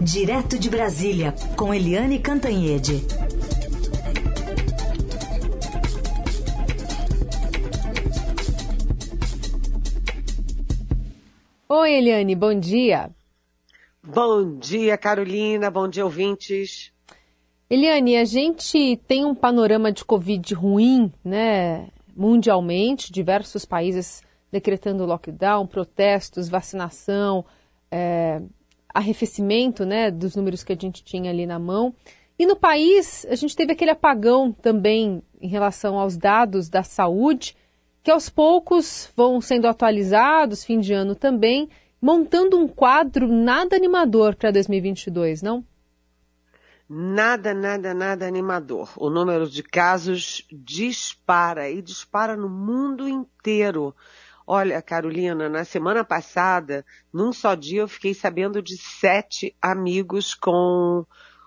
Direto de Brasília, com Eliane Cantanhede. Oi, Eliane, bom dia. Bom dia, Carolina. Bom dia, ouvintes. Eliane, a gente tem um panorama de Covid ruim, né? Mundialmente, diversos países decretando lockdown, protestos, vacinação, é, arrefecimento né, dos números que a gente tinha ali na mão. E no país, a gente teve aquele apagão também em relação aos dados da saúde, que aos poucos vão sendo atualizados, fim de ano também, montando um quadro nada animador para 2022, não? Nada, nada, nada animador. O número de casos dispara e dispara no mundo inteiro. Olha, Carolina, na semana passada, num só dia, eu fiquei sabendo de sete amigos com,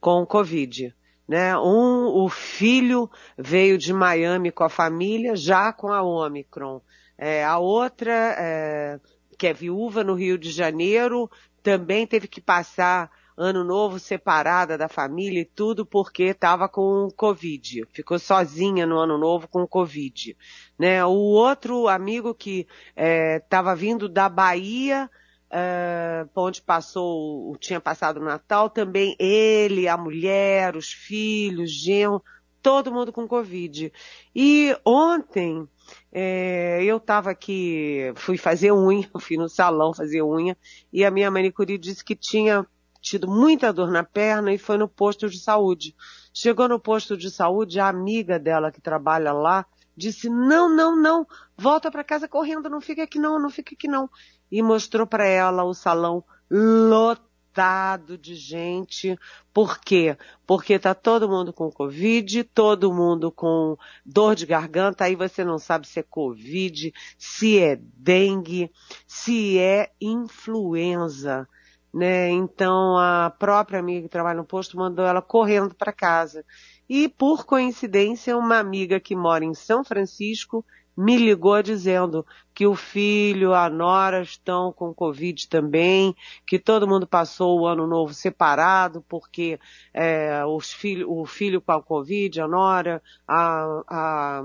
com Covid. Né? Um, o filho veio de Miami com a família, já com a Omicron. É, a outra, é, que é viúva no Rio de Janeiro, também teve que passar ano novo separada da família e tudo porque estava com Covid. Ficou sozinha no ano novo com Covid. Né? O outro amigo que estava é, vindo da Bahia, é, onde passou, tinha passado o Natal, também ele, a mulher, os filhos, genro, todo mundo com Covid. E ontem, é, eu estava aqui, fui fazer unha, fui no salão fazer unha, e a minha manicure disse que tinha tido muita dor na perna e foi no posto de saúde. Chegou no posto de saúde, a amiga dela que trabalha lá disse: "Não, não, não, volta para casa correndo, não fica aqui não, não fica aqui não". E mostrou para ela o salão lotado de gente. Por quê? Porque tá todo mundo com covid, todo mundo com dor de garganta, aí você não sabe se é covid, se é dengue, se é influenza né? Então a própria amiga que trabalha no posto mandou ela correndo para casa. E por coincidência, uma amiga que mora em São Francisco me ligou dizendo que o filho, a nora estão com Covid também, que todo mundo passou o ano novo separado, porque é, os filho, o filho com a Covid, a nora, a, a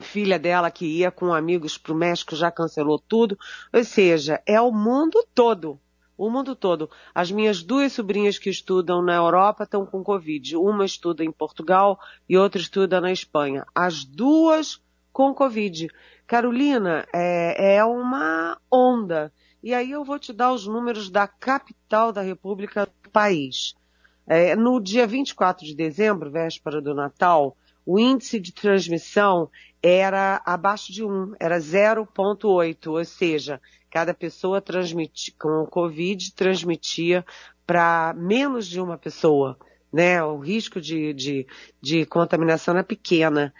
filha dela que ia com amigos para o México já cancelou tudo. Ou seja, é o mundo todo o mundo todo. As minhas duas sobrinhas que estudam na Europa estão com Covid. Uma estuda em Portugal e outra estuda na Espanha. As duas com Covid. Carolina, é, é uma onda. E aí eu vou te dar os números da capital da República do país. É, no dia 24 de dezembro, véspera do Natal, o índice de transmissão era abaixo de 1, era 0,8, ou seja, cada pessoa transmitia, com o Covid transmitia para menos de uma pessoa, né? O risco de, de, de contaminação é pequena.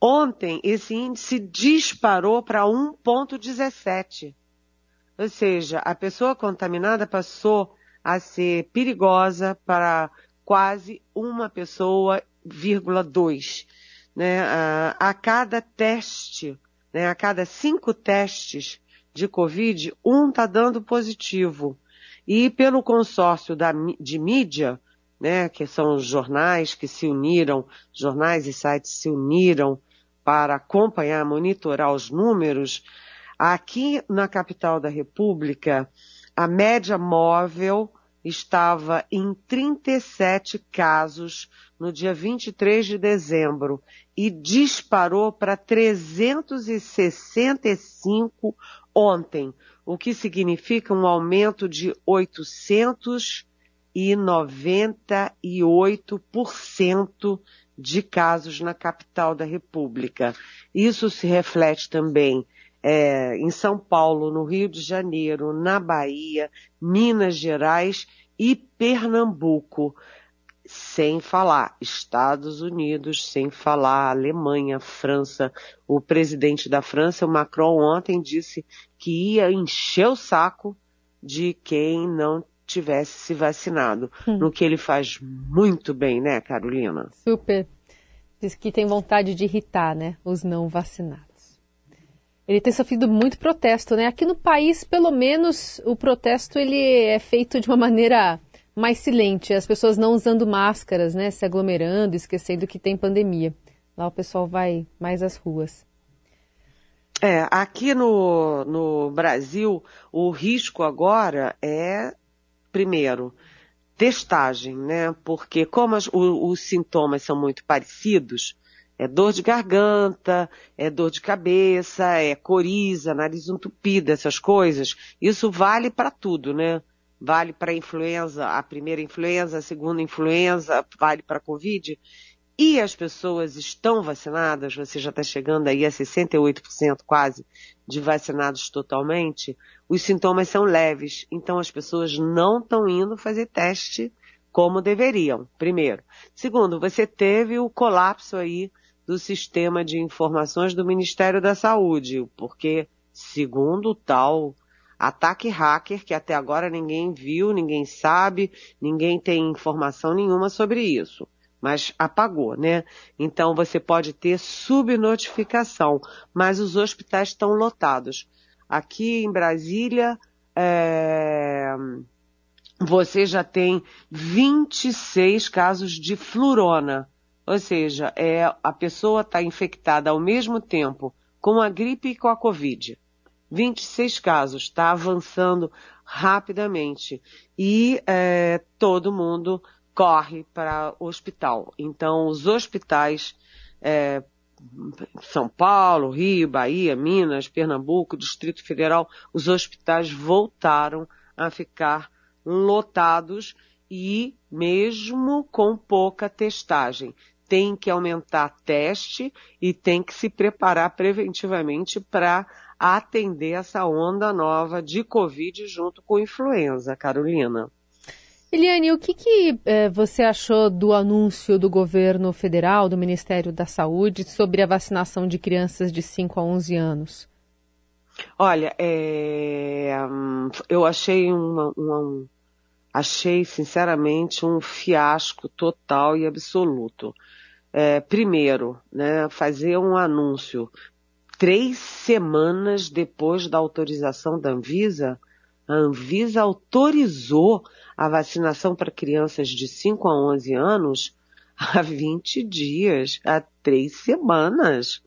Ontem, esse índice disparou para 1,17. Ou seja, a pessoa contaminada passou a ser perigosa para quase uma pessoa, vírgula dois. Né? A, a cada teste, né? a cada cinco testes de Covid, um está dando positivo. E pelo consórcio da, de mídia, né, que são os jornais que se uniram, jornais e sites se uniram para acompanhar, monitorar os números, aqui na capital da República, a média móvel estava em 37 casos no dia 23 de dezembro e disparou para 365 ontem, o que significa um aumento de 898% de casos na capital da República. Isso se reflete também é, em São Paulo, no Rio de Janeiro, na Bahia, Minas Gerais e Pernambuco sem falar Estados Unidos, sem falar Alemanha, França. O presidente da França, o Macron, ontem disse que ia encher o saco de quem não tivesse se vacinado. Hum. No que ele faz muito bem, né, Carolina? Super. Diz que tem vontade de irritar, né, os não vacinados. Ele tem sofrido muito protesto, né? Aqui no país, pelo menos, o protesto ele é feito de uma maneira mais silente, as pessoas não usando máscaras, né, se aglomerando, esquecendo que tem pandemia. Lá o pessoal vai mais às ruas. É, aqui no, no Brasil, o risco agora é, primeiro, testagem, né? Porque como as, o, os sintomas são muito parecidos, é dor de garganta, é dor de cabeça, é coriza, nariz entupido, essas coisas. Isso vale para tudo, né? Vale para influenza, a primeira influenza, a segunda influenza, vale para a Covid e as pessoas estão vacinadas, você já está chegando aí a 68% quase de vacinados totalmente, os sintomas são leves, então as pessoas não estão indo fazer teste como deveriam, primeiro. Segundo, você teve o colapso aí do sistema de informações do Ministério da Saúde, porque, segundo tal ataque hacker, que até agora ninguém viu, ninguém sabe, ninguém tem informação nenhuma sobre isso mas apagou, né? Então você pode ter subnotificação, mas os hospitais estão lotados. Aqui em Brasília, é... você já tem 26 casos de flurona, ou seja, é, a pessoa está infectada ao mesmo tempo com a gripe e com a Covid. 26 casos, está avançando rapidamente. E é, todo mundo corre para o hospital. Então, os hospitais, é, São Paulo, Rio, Bahia, Minas, Pernambuco, Distrito Federal, os hospitais voltaram a ficar lotados e mesmo com pouca testagem. Tem que aumentar teste e tem que se preparar preventivamente para atender essa onda nova de Covid junto com influenza, Carolina. Eliane, o que, que eh, você achou do anúncio do governo federal, do Ministério da Saúde, sobre a vacinação de crianças de 5 a 11 anos? Olha, é, eu achei uma, uma, achei sinceramente um fiasco total e absoluto. É, primeiro, né, fazer um anúncio três semanas depois da autorização da Anvisa, a Anvisa autorizou a vacinação para crianças de 5 a 11 anos há 20 dias, há três semanas.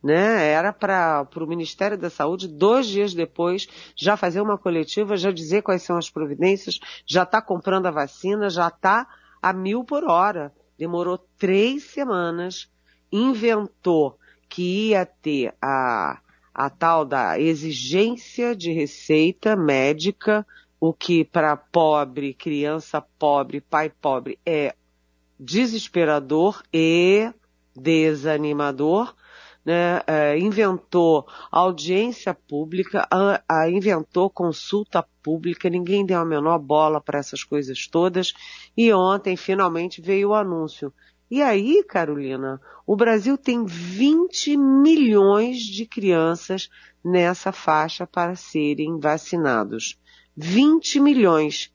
Né? Era para o Ministério da Saúde, dois dias depois, já fazer uma coletiva, já dizer quais são as providências, já está comprando a vacina, já está a mil por hora. Demorou três semanas, inventou que ia ter a, a tal da exigência de receita médica o que para pobre, criança pobre, pai pobre é desesperador e desanimador, né? É, inventou audiência pública, a, a, inventou consulta pública, ninguém deu a menor bola para essas coisas todas, e ontem finalmente veio o anúncio. E aí, Carolina, o Brasil tem 20 milhões de crianças nessa faixa para serem vacinados. 20 milhões.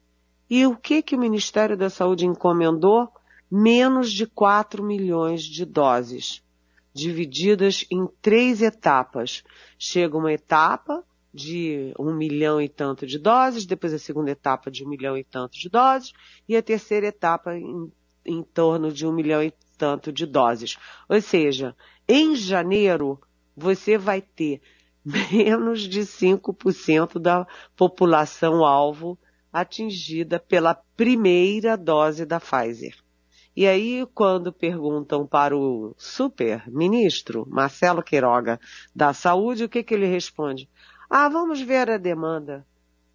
E o que, que o Ministério da Saúde encomendou? Menos de 4 milhões de doses, divididas em três etapas. Chega uma etapa de um milhão e tanto de doses, depois a segunda etapa de um milhão e tanto de doses, e a terceira etapa em, em torno de um milhão e tanto de doses. Ou seja, em janeiro você vai ter menos de 5% da população alvo atingida pela primeira dose da Pfizer. E aí, quando perguntam para o super-ministro, Marcelo Queiroga, da Saúde, o que, que ele responde? Ah, vamos ver a demanda.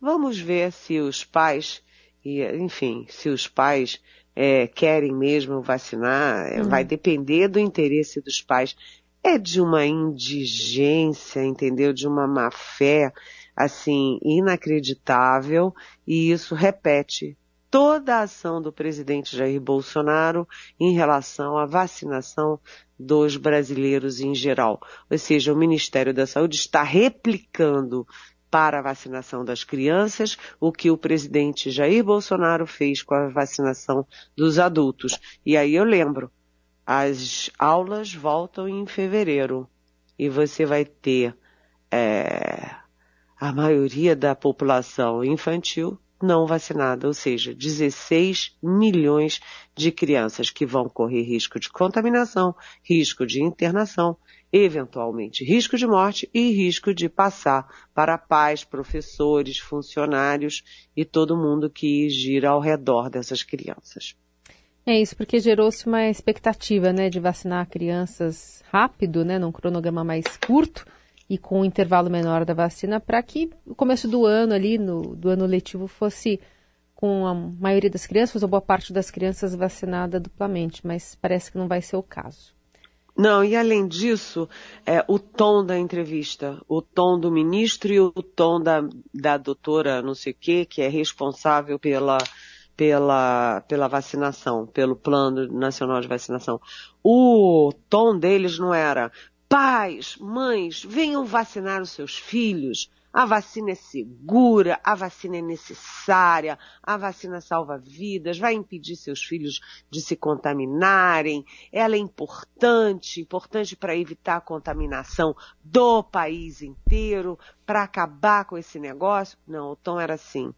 Vamos ver se os pais, enfim, se os pais é, querem mesmo vacinar, uhum. vai depender do interesse dos pais é de uma indigência, entendeu? De uma má fé, assim, inacreditável, e isso repete toda a ação do presidente Jair Bolsonaro em relação à vacinação dos brasileiros em geral. Ou seja, o Ministério da Saúde está replicando para a vacinação das crianças o que o presidente Jair Bolsonaro fez com a vacinação dos adultos. E aí eu lembro, as aulas voltam em fevereiro e você vai ter é, a maioria da população infantil não vacinada, ou seja, 16 milhões de crianças que vão correr risco de contaminação, risco de internação, eventualmente risco de morte e risco de passar para pais, professores, funcionários e todo mundo que gira ao redor dessas crianças. É isso, porque gerou-se uma expectativa, né, de vacinar crianças rápido, né, num cronograma mais curto e com um intervalo menor da vacina, para que o começo do ano ali, no, do ano letivo, fosse com a maioria das crianças, ou boa parte das crianças vacinada duplamente, mas parece que não vai ser o caso. Não, e além disso, é, o tom da entrevista, o tom do ministro e o tom da, da doutora não sei o quê, que é responsável pela, pela, pela vacinação, pelo Plano Nacional de Vacinação. O tom deles não era pais, mães, venham vacinar os seus filhos, a vacina é segura, a vacina é necessária, a vacina salva vidas, vai impedir seus filhos de se contaminarem, ela é importante, importante para evitar a contaminação do país inteiro, para acabar com esse negócio. Não, o tom era assim.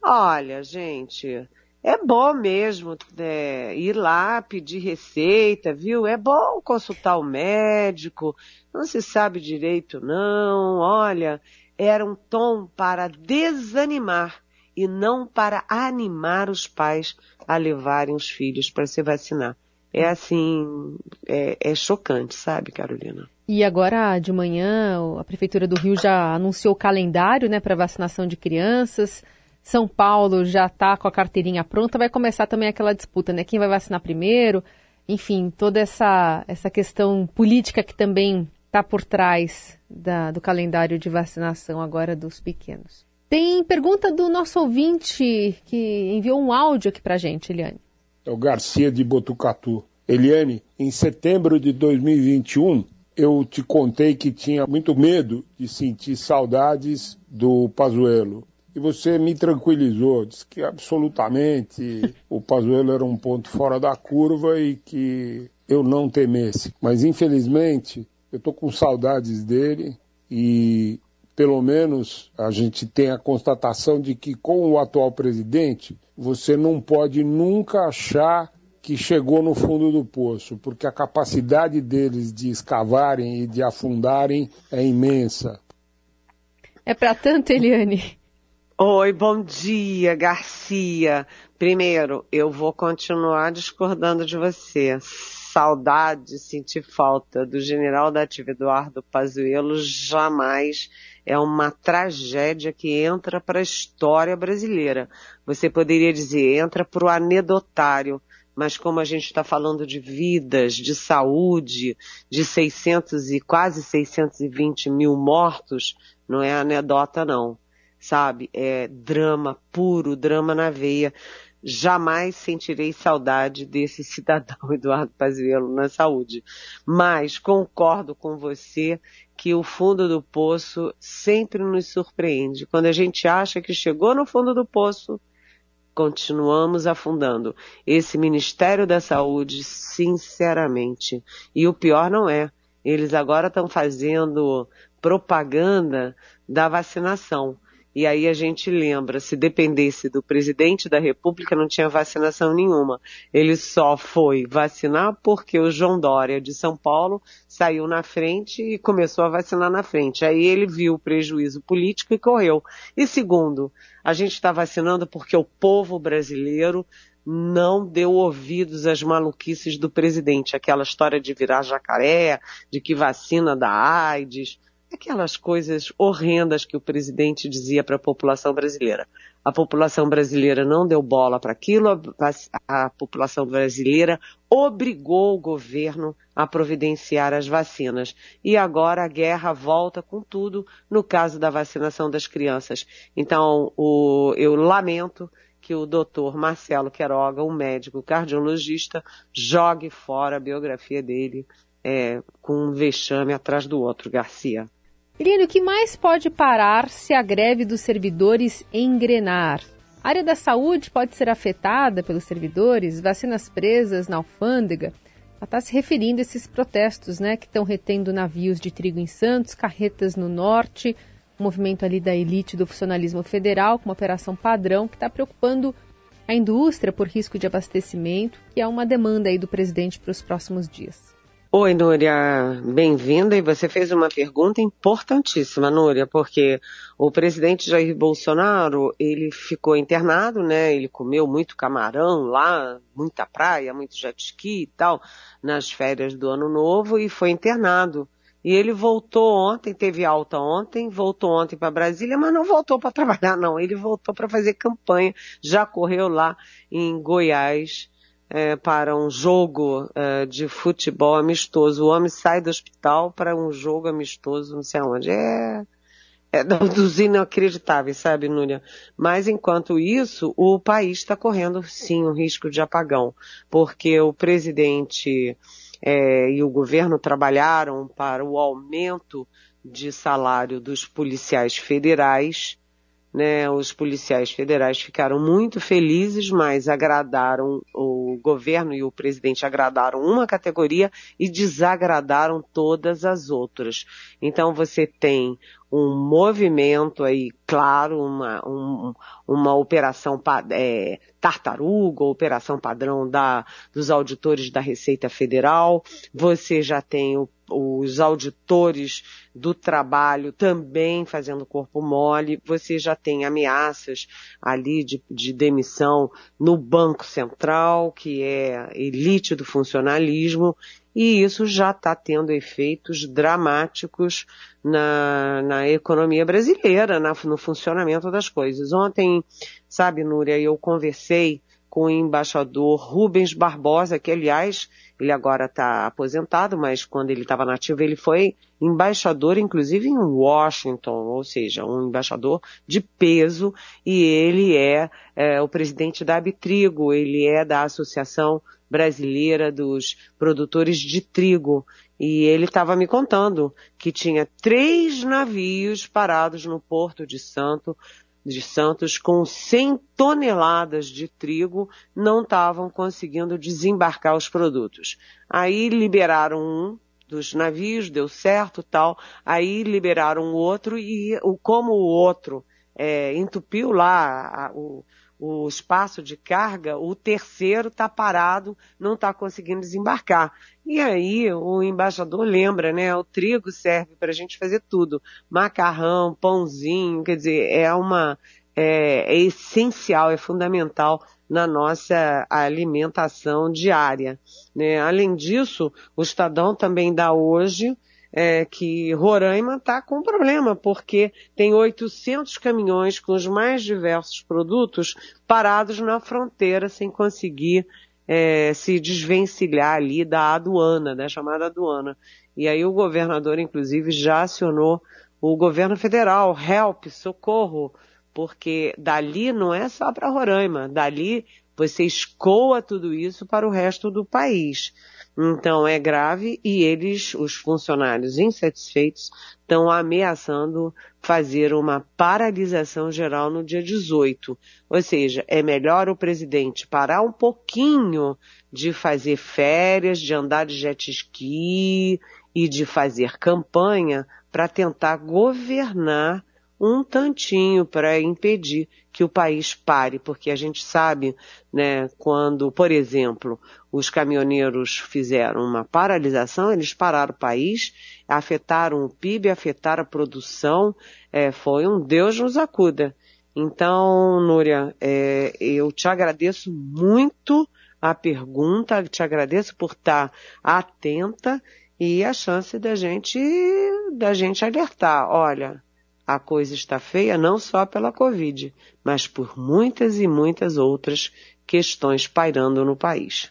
Olha, gente, é bom mesmo é, ir lá pedir receita, viu? É bom consultar o médico, não se sabe direito não, olha, era um tom para desanimar e não para animar os pais a levarem os filhos para se vacinar. É assim, é, é chocante, sabe, Carolina? E agora de manhã a Prefeitura do Rio já anunciou o calendário né, para vacinação de crianças. São Paulo já está com a carteirinha pronta, vai começar também aquela disputa, né? Quem vai vacinar primeiro? Enfim, toda essa, essa questão política que também está por trás da, do calendário de vacinação agora dos pequenos. Tem pergunta do nosso ouvinte que enviou um áudio aqui para gente, Eliane. É o Garcia de Botucatu. Eliane, em setembro de 2021, eu te contei que tinha muito medo de sentir saudades do Pazuello. E você me tranquilizou, disse que absolutamente o Pazuello era um ponto fora da curva e que eu não temesse. Mas infelizmente eu estou com saudades dele e pelo menos a gente tem a constatação de que com o atual presidente você não pode nunca achar que chegou no fundo do poço, porque a capacidade deles de escavarem e de afundarem é imensa. É para tanto, Eliane. Oi, bom dia, Garcia. Primeiro, eu vou continuar discordando de você saudade, sentir falta do general da ativa Eduardo Pazuello jamais é uma tragédia que entra para a história brasileira. Você poderia dizer, entra para o anedotário, mas como a gente está falando de vidas, de saúde, de 600 e quase 620 mil mortos, não é anedota não, sabe? É drama puro, drama na veia jamais sentirei saudade desse cidadão Eduardo Pazuello na saúde. Mas concordo com você que o fundo do poço sempre nos surpreende. Quando a gente acha que chegou no fundo do poço, continuamos afundando. Esse Ministério da Saúde, sinceramente, e o pior não é, eles agora estão fazendo propaganda da vacinação. E aí a gente lembra, se dependesse do presidente da República, não tinha vacinação nenhuma. Ele só foi vacinar porque o João Dória de São Paulo saiu na frente e começou a vacinar na frente. Aí ele viu o prejuízo político e correu. E segundo, a gente está vacinando porque o povo brasileiro não deu ouvidos às maluquices do presidente. Aquela história de virar jacaré, de que vacina da AIDS aquelas coisas horrendas que o presidente dizia para a população brasileira. A população brasileira não deu bola para aquilo, a, a, população brasileira obrigou o governo a providenciar as vacinas. E agora a guerra volta com tudo no caso da vacinação das crianças. Então, o, eu lamento que o doutor Marcelo Queiroga, um médico cardiologista, jogue fora a biografia dele é, com um vexame atrás do outro, Garcia. Eliane, o que mais pode parar se a greve dos servidores engrenar? A área da saúde pode ser afetada pelos servidores, vacinas presas na alfândega. Ela está se referindo a esses protestos né, que estão retendo navios de trigo em Santos, carretas no norte. um movimento ali da elite do funcionalismo federal, com uma operação padrão que está preocupando a indústria por risco de abastecimento, que é uma demanda aí do presidente para os próximos dias. Oi, Núria, bem-vinda. E você fez uma pergunta importantíssima, Núria, porque o presidente Jair Bolsonaro, ele ficou internado, né? Ele comeu muito camarão lá, muita praia, muito jet ski e tal, nas férias do ano novo e foi internado. E ele voltou ontem, teve alta ontem, voltou ontem para Brasília, mas não voltou para trabalhar, não. Ele voltou para fazer campanha, já correu lá em Goiás é, para um jogo é, de futebol amistoso. O homem sai do hospital para um jogo amistoso, não sei aonde. É, é dos inacreditáveis, sabe, Núria? Mas enquanto isso, o país está correndo sim um risco de apagão, porque o presidente é, e o governo trabalharam para o aumento de salário dos policiais federais. Né, os policiais federais ficaram muito felizes, mas agradaram o governo e o presidente agradaram uma categoria e desagradaram todas as outras. Então você tem um movimento aí, claro, uma, um, uma operação é, tartaruga, operação padrão da, dos auditores da Receita Federal, você já tem o, os auditores do trabalho também fazendo corpo mole, você já tem ameaças ali de, de demissão no Banco Central, que é elite do funcionalismo, e isso já está tendo efeitos dramáticos na, na economia brasileira, na, no funcionamento das coisas. Ontem, sabe, Núria, eu conversei com o embaixador Rubens Barbosa, que aliás, ele agora está aposentado, mas quando ele estava nativo ele foi embaixador, inclusive em Washington, ou seja, um embaixador de peso, e ele é, é o presidente da Abitrigo, ele é da Associação Brasileira dos Produtores de Trigo, e ele estava me contando que tinha três navios parados no Porto de Santo, de Santos com 100 toneladas de trigo não estavam conseguindo desembarcar os produtos. Aí liberaram um dos navios, deu certo tal. Aí liberaram o outro e como o outro é, entupiu lá a, o, o espaço de carga, o terceiro está parado, não está conseguindo desembarcar. E aí o embaixador lembra, né? O trigo serve para a gente fazer tudo, macarrão, pãozinho, quer dizer, é uma é, é essencial, é fundamental na nossa alimentação diária. Né? Além disso, o Estadão também dá hoje é, que Roraima está com problema, porque tem 800 caminhões com os mais diversos produtos parados na fronteira sem conseguir é, se desvencilhar ali da aduana, da chamada aduana. E aí o governador, inclusive, já acionou o governo federal, help, socorro, porque dali não é só para Roraima, dali você escoa tudo isso para o resto do país. Então é grave e eles, os funcionários insatisfeitos, estão ameaçando fazer uma paralisação geral no dia 18. Ou seja, é melhor o presidente parar um pouquinho de fazer férias, de andar de jet ski e de fazer campanha para tentar governar um tantinho para impedir que o país pare, porque a gente sabe, né, quando, por exemplo, os caminhoneiros fizeram uma paralisação, eles pararam o país, afetaram o PIB, afetaram a produção, é, foi um Deus nos acuda. Então, Núria, é, eu te agradeço muito a pergunta, te agradeço por estar atenta e a chance da gente, da gente alertar. Olha, a coisa está feia não só pela Covid, mas por muitas e muitas outras questões pairando no país.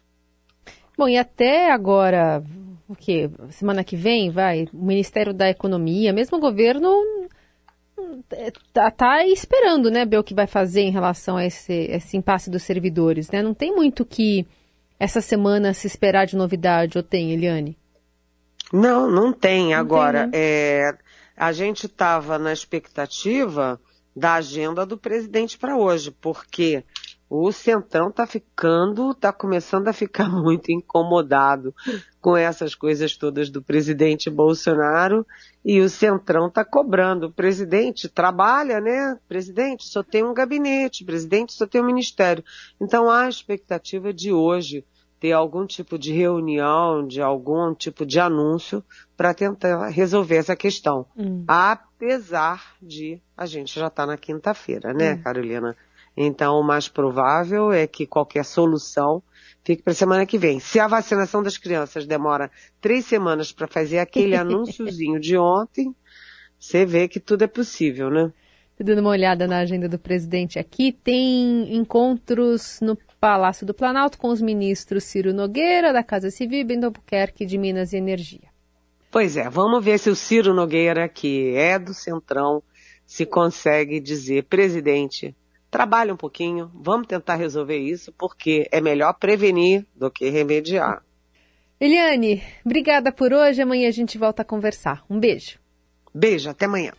Bom, e até agora, o que? Semana que vem, vai, o Ministério da Economia, mesmo o governo tá, tá esperando, né, ver o que vai fazer em relação a esse, esse impasse dos servidores, né? Não tem muito que essa semana se esperar de novidade, ou tem, Eliane? Não, não tem. Não Agora, tem, né? é, a gente estava na expectativa da agenda do presidente para hoje, porque o Centrão está ficando, está começando a ficar muito incomodado com essas coisas todas do presidente Bolsonaro e o Centrão está cobrando. O presidente trabalha, né? Presidente só tem um gabinete, presidente só tem um ministério. Então a expectativa de hoje ter algum tipo de reunião, de algum tipo de anúncio para tentar resolver essa questão. Hum. Apesar de a gente já estar tá na quinta-feira, né, hum. Carolina? Então, o mais provável é que qualquer solução fique para a semana que vem. Se a vacinação das crianças demora três semanas para fazer aquele anúnciozinho de ontem, você vê que tudo é possível, né? Dando uma olhada na agenda do presidente aqui, tem encontros no Palácio do Planalto com os ministros Ciro Nogueira, da Casa Civil, e Bento Albuquerque, de Minas e Energia. Pois é, vamos ver se o Ciro Nogueira, que é do Centrão, se consegue dizer, presidente, trabalhe um pouquinho, vamos tentar resolver isso, porque é melhor prevenir do que remediar. Eliane, obrigada por hoje. Amanhã a gente volta a conversar. Um beijo. Beijo, até amanhã.